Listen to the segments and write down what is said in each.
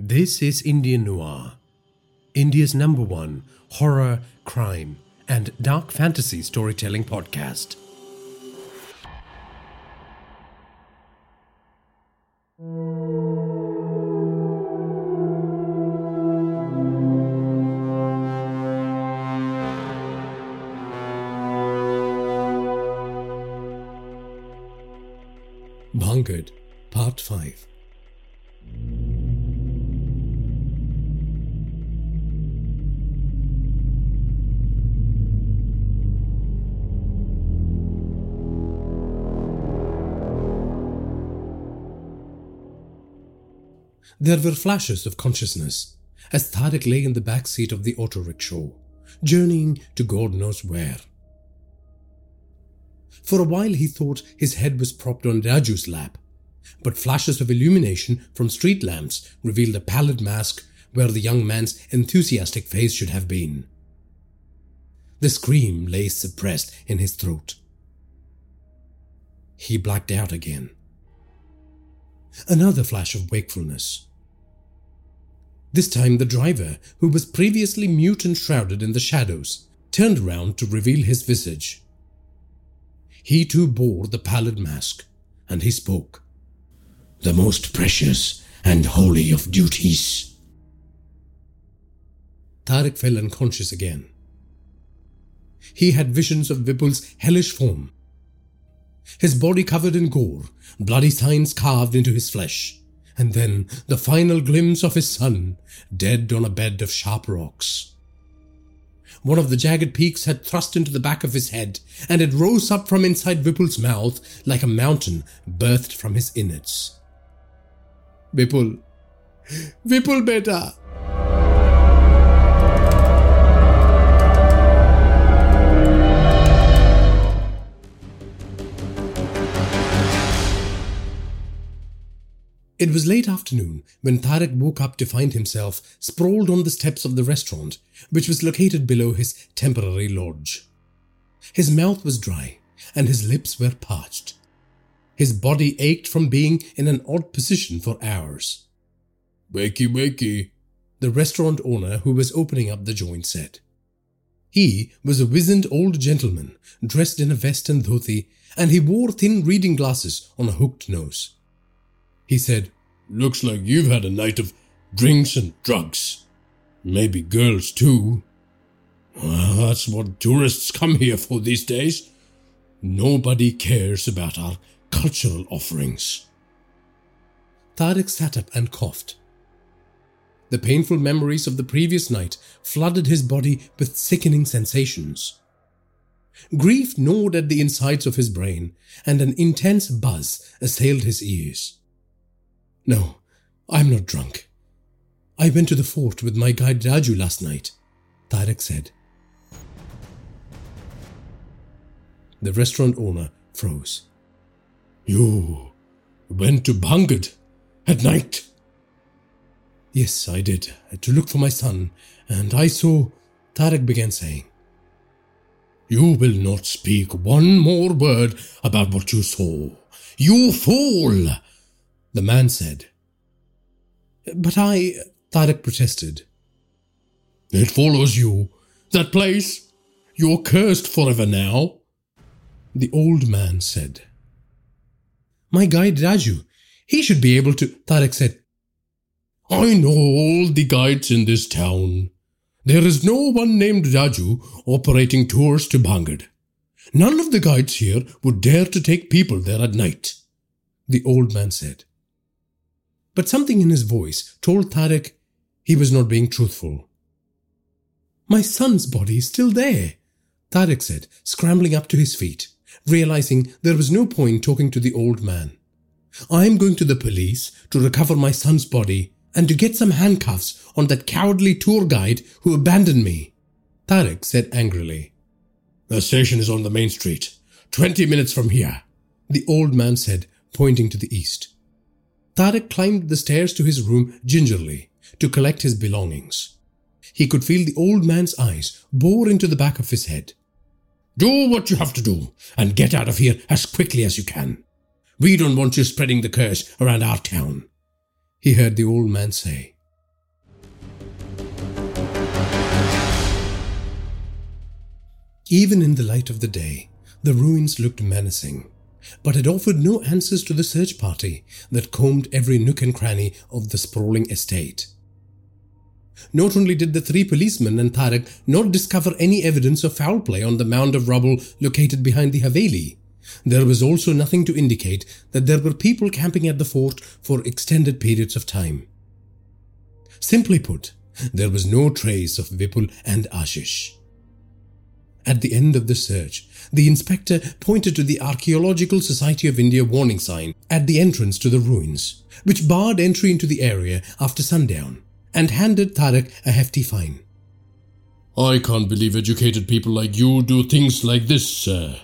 This is Indian Noir, India's number one horror, crime, and dark fantasy storytelling podcast. There were flashes of consciousness as Tarak lay in the back seat of the auto rickshaw, journeying to God knows where. For a while he thought his head was propped on Raju's lap, but flashes of illumination from street lamps revealed a pallid mask where the young man's enthusiastic face should have been. The scream lay suppressed in his throat. He blacked out again. Another flash of wakefulness. This time the driver, who was previously mute and shrouded in the shadows, turned round to reveal his visage. He too bore the pallid mask, and he spoke. The most precious and holy of duties. Tarak fell unconscious again. He had visions of Vipul's hellish form. His body covered in gore, bloody signs carved into his flesh, and then the final glimpse of his son, dead on a bed of sharp rocks. One of the jagged peaks had thrust into the back of his head, and it rose up from inside Vipul's mouth like a mountain birthed from his innards. Vipul, Vipul beta! It was late afternoon when Tarak woke up to find himself sprawled on the steps of the restaurant, which was located below his temporary lodge. His mouth was dry and his lips were parched. His body ached from being in an odd position for hours. Wakey, wakey, the restaurant owner who was opening up the joint said. He was a wizened old gentleman dressed in a vest and dhoti, and he wore thin reading glasses on a hooked nose. He said, Looks like you've had a night of drinks and drugs. Maybe girls too. Well, that's what tourists come here for these days. Nobody cares about our cultural offerings. Tarak sat up and coughed. The painful memories of the previous night flooded his body with sickening sensations. Grief gnawed at the insides of his brain, and an intense buzz assailed his ears. No, I'm not drunk. I went to the fort with my guide Raju last night, Tarak said. The restaurant owner froze. You went to Bhangarh at night? Yes, I did, to look for my son, and I saw, Tarak began saying. You will not speak one more word about what you saw. You fool! The man said. But I, Tarak protested. It follows you. That place. You're cursed forever now. The old man said. My guide Raju, he should be able to, Tarak said. I know all the guides in this town. There is no one named Raju operating tours to Bhangarh. None of the guides here would dare to take people there at night, the old man said but something in his voice told Tarak he was not being truthful. My son's body is still there, Tarak said, scrambling up to his feet, realizing there was no point talking to the old man. I am going to the police to recover my son's body and to get some handcuffs on that cowardly tour guide who abandoned me, Tarak said angrily. The station is on the main street, twenty minutes from here, the old man said, pointing to the east. Tarak climbed the stairs to his room gingerly to collect his belongings. He could feel the old man's eyes bore into the back of his head. Do what you have to do and get out of here as quickly as you can. We don't want you spreading the curse around our town, he heard the old man say. Even in the light of the day, the ruins looked menacing but it offered no answers to the search party that combed every nook and cranny of the sprawling estate. Not only did the three policemen and Tarak not discover any evidence of foul play on the mound of rubble located behind the Haveli, there was also nothing to indicate that there were people camping at the fort for extended periods of time. Simply put, there was no trace of Vipul and Ashish. At the end of the search, the inspector pointed to the Archaeological Society of India warning sign at the entrance to the ruins, which barred entry into the area after sundown, and handed Tarak a hefty fine. I can't believe educated people like you do things like this, sir.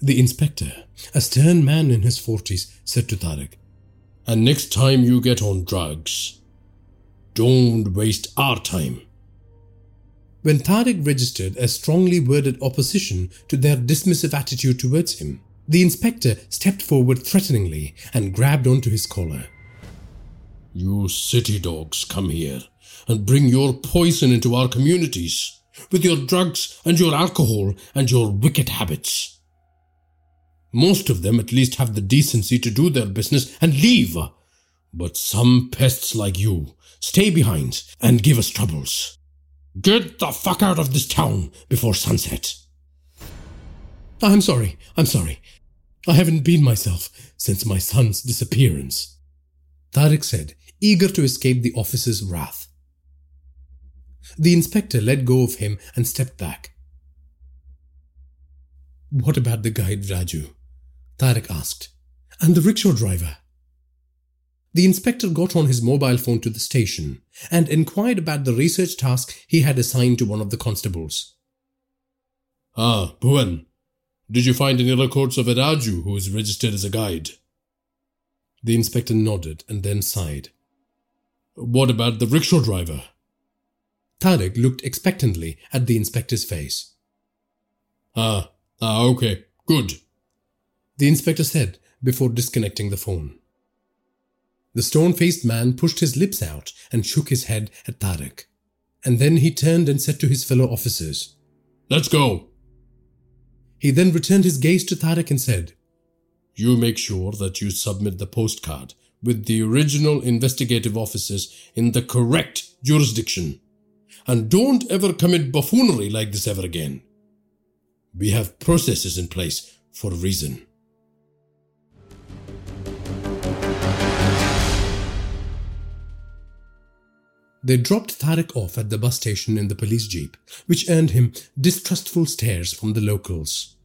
The inspector, a stern man in his forties, said to Tarak, And next time you get on drugs, don't waste our time. When Tarak registered a strongly worded opposition to their dismissive attitude towards him, the inspector stepped forward threateningly and grabbed onto his collar. You city dogs come here and bring your poison into our communities with your drugs and your alcohol and your wicked habits. Most of them at least have the decency to do their business and leave. But some pests like you stay behind and give us troubles. Get the fuck out of this town before sunset. I'm sorry, I'm sorry. I haven't been myself since my son's disappearance. Tarak said, eager to escape the officer's wrath. The inspector let go of him and stepped back. What about the guide Raju? Tarak asked. And the rickshaw driver? The inspector got on his mobile phone to the station and inquired about the research task he had assigned to one of the constables. Ah, Bhuvan, did you find any records of a Raju who is registered as a guide? The inspector nodded and then sighed. What about the rickshaw driver? Tarak looked expectantly at the inspector's face. Ah, ah, okay, good. The inspector said before disconnecting the phone. The stone faced man pushed his lips out and shook his head at Tarak. And then he turned and said to his fellow officers, Let's go. He then returned his gaze to Tarak and said, You make sure that you submit the postcard with the original investigative officers in the correct jurisdiction. And don't ever commit buffoonery like this ever again. We have processes in place for a reason. They dropped Tarak off at the bus station in the police jeep, which earned him distrustful stares from the locals.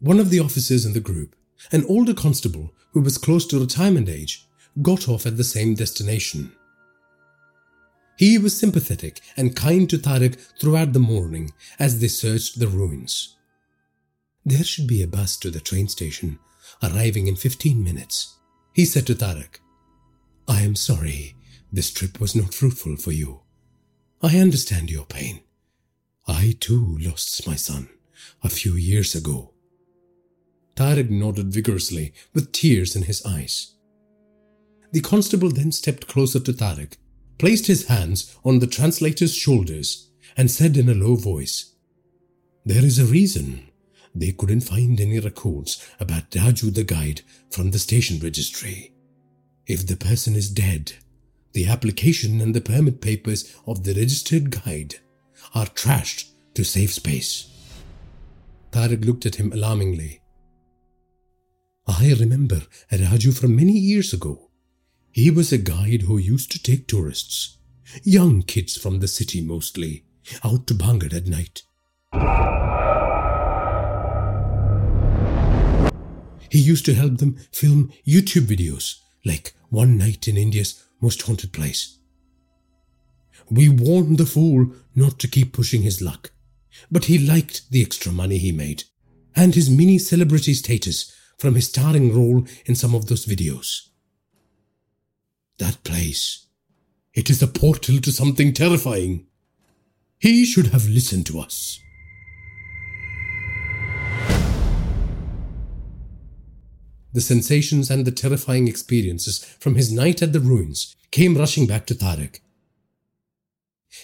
One of the officers in the group, an older constable who was close to retirement age, got off at the same destination. He was sympathetic and kind to Tarak throughout the morning as they searched the ruins. There should be a bus to the train station, arriving in 15 minutes, he said to Tarak. I am sorry this trip was not fruitful for you. I understand your pain. I too lost my son a few years ago. Tarak nodded vigorously with tears in his eyes. The constable then stepped closer to Tarak, placed his hands on the translator's shoulders, and said in a low voice, There is a reason they couldn't find any records about Raju the guide from the station registry. If the person is dead, the application and the permit papers of the registered guide are trashed to save space. Tarak looked at him alarmingly. I remember Raju from many years ago. He was a guide who used to take tourists, young kids from the city mostly, out to Bhangarh at night. He used to help them film YouTube videos like One Night in India's most haunted place. We warned the fool not to keep pushing his luck, but he liked the extra money he made and his mini celebrity status from his starring role in some of those videos. That place, it is a portal to something terrifying. He should have listened to us. The sensations and the terrifying experiences from his night at the ruins came rushing back to Tarak.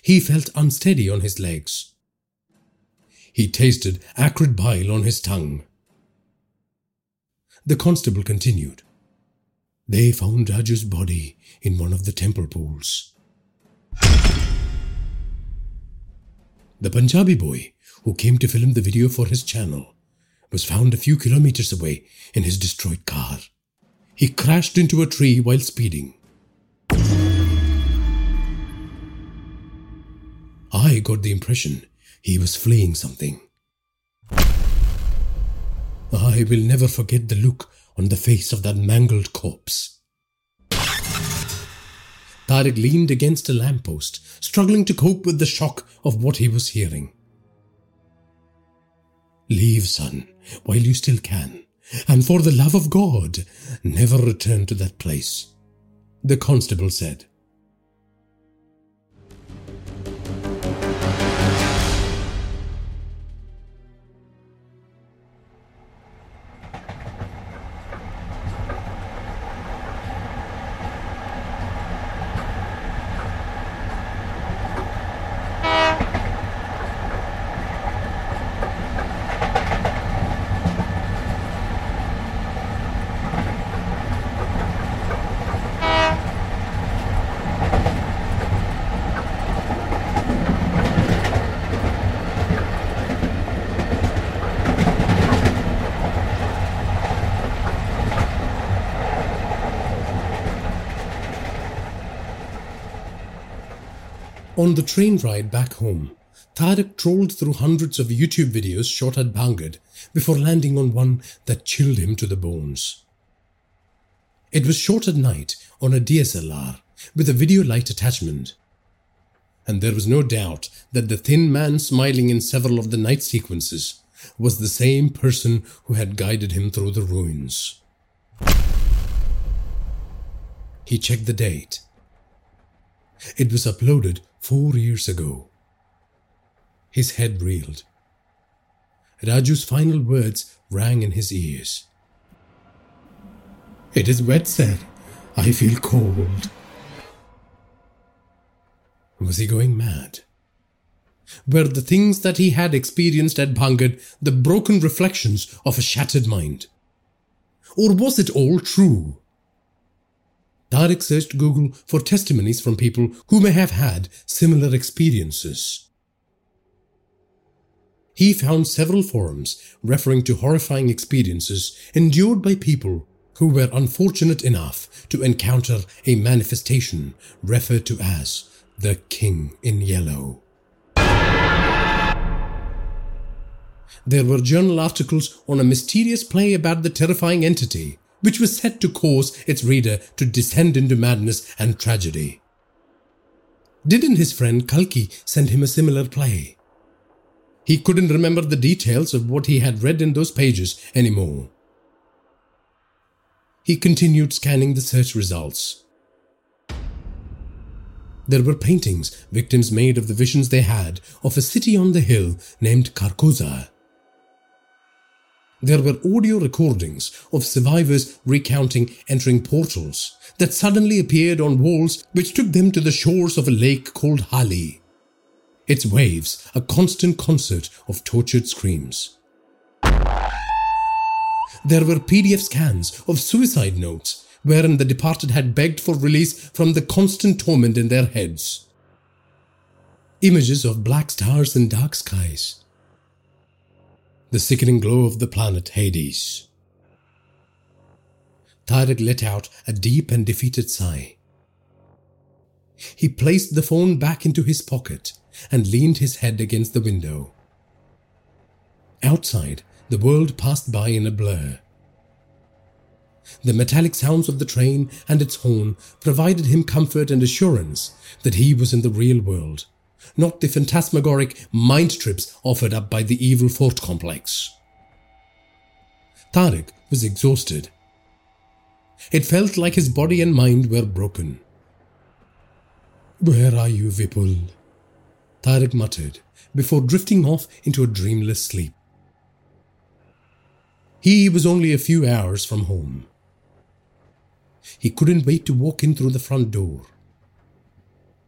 He felt unsteady on his legs. He tasted acrid bile on his tongue. The constable continued. They found Raju's body in one of the temple pools. The Punjabi boy who came to film the video for his channel was found a few kilometers away in his destroyed car. He crashed into a tree while speeding. I got the impression he was fleeing something. I will never forget the look on the face of that mangled corpse. Tarak leaned against a lamppost, struggling to cope with the shock of what he was hearing. Leave, son, while you still can, and for the love of God, never return to that place, the constable said. On the train ride back home, Tarak trolled through hundreds of YouTube videos shot at Bhangarh before landing on one that chilled him to the bones. It was shot at night on a DSLR with a video light attachment. And there was no doubt that the thin man smiling in several of the night sequences was the same person who had guided him through the ruins. He checked the date. It was uploaded Four years ago. His head reeled. Raju's final words rang in his ears. It is wet, sir. I feel cold. Was he going mad? Were the things that he had experienced at Bhangarh the broken reflections of a shattered mind? Or was it all true? Tarak searched Google for testimonies from people who may have had similar experiences. He found several forums referring to horrifying experiences endured by people who were unfortunate enough to encounter a manifestation referred to as the King in Yellow. There were journal articles on a mysterious play about the terrifying entity which was set to cause its reader to descend into madness and tragedy. Didn't his friend Kalki send him a similar play? He couldn't remember the details of what he had read in those pages anymore. He continued scanning the search results. There were paintings victims made of the visions they had of a city on the hill named Carcosa. There were audio recordings of survivors recounting entering portals that suddenly appeared on walls which took them to the shores of a lake called Hali. Its waves a constant concert of tortured screams. There were PDF scans of suicide notes wherein the departed had begged for release from the constant torment in their heads. Images of black stars and dark skies the sickening glow of the planet Hyades. Tarak let out a deep and defeated sigh. He placed the phone back into his pocket and leaned his head against the window. Outside, the world passed by in a blur. The metallic sounds of the train and its horn provided him comfort and assurance that he was in the real world not the phantasmagoric mind trips offered up by the evil fort complex. Tarak was exhausted. It felt like his body and mind were broken. Where are you, Vipul? Tarak muttered before drifting off into a dreamless sleep. He was only a few hours from home. He couldn't wait to walk in through the front door.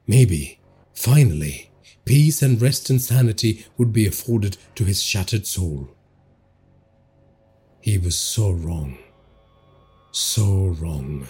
Maybe, finally, peace and rest and sanity would be afforded to his shattered soul. He was so wrong. So wrong.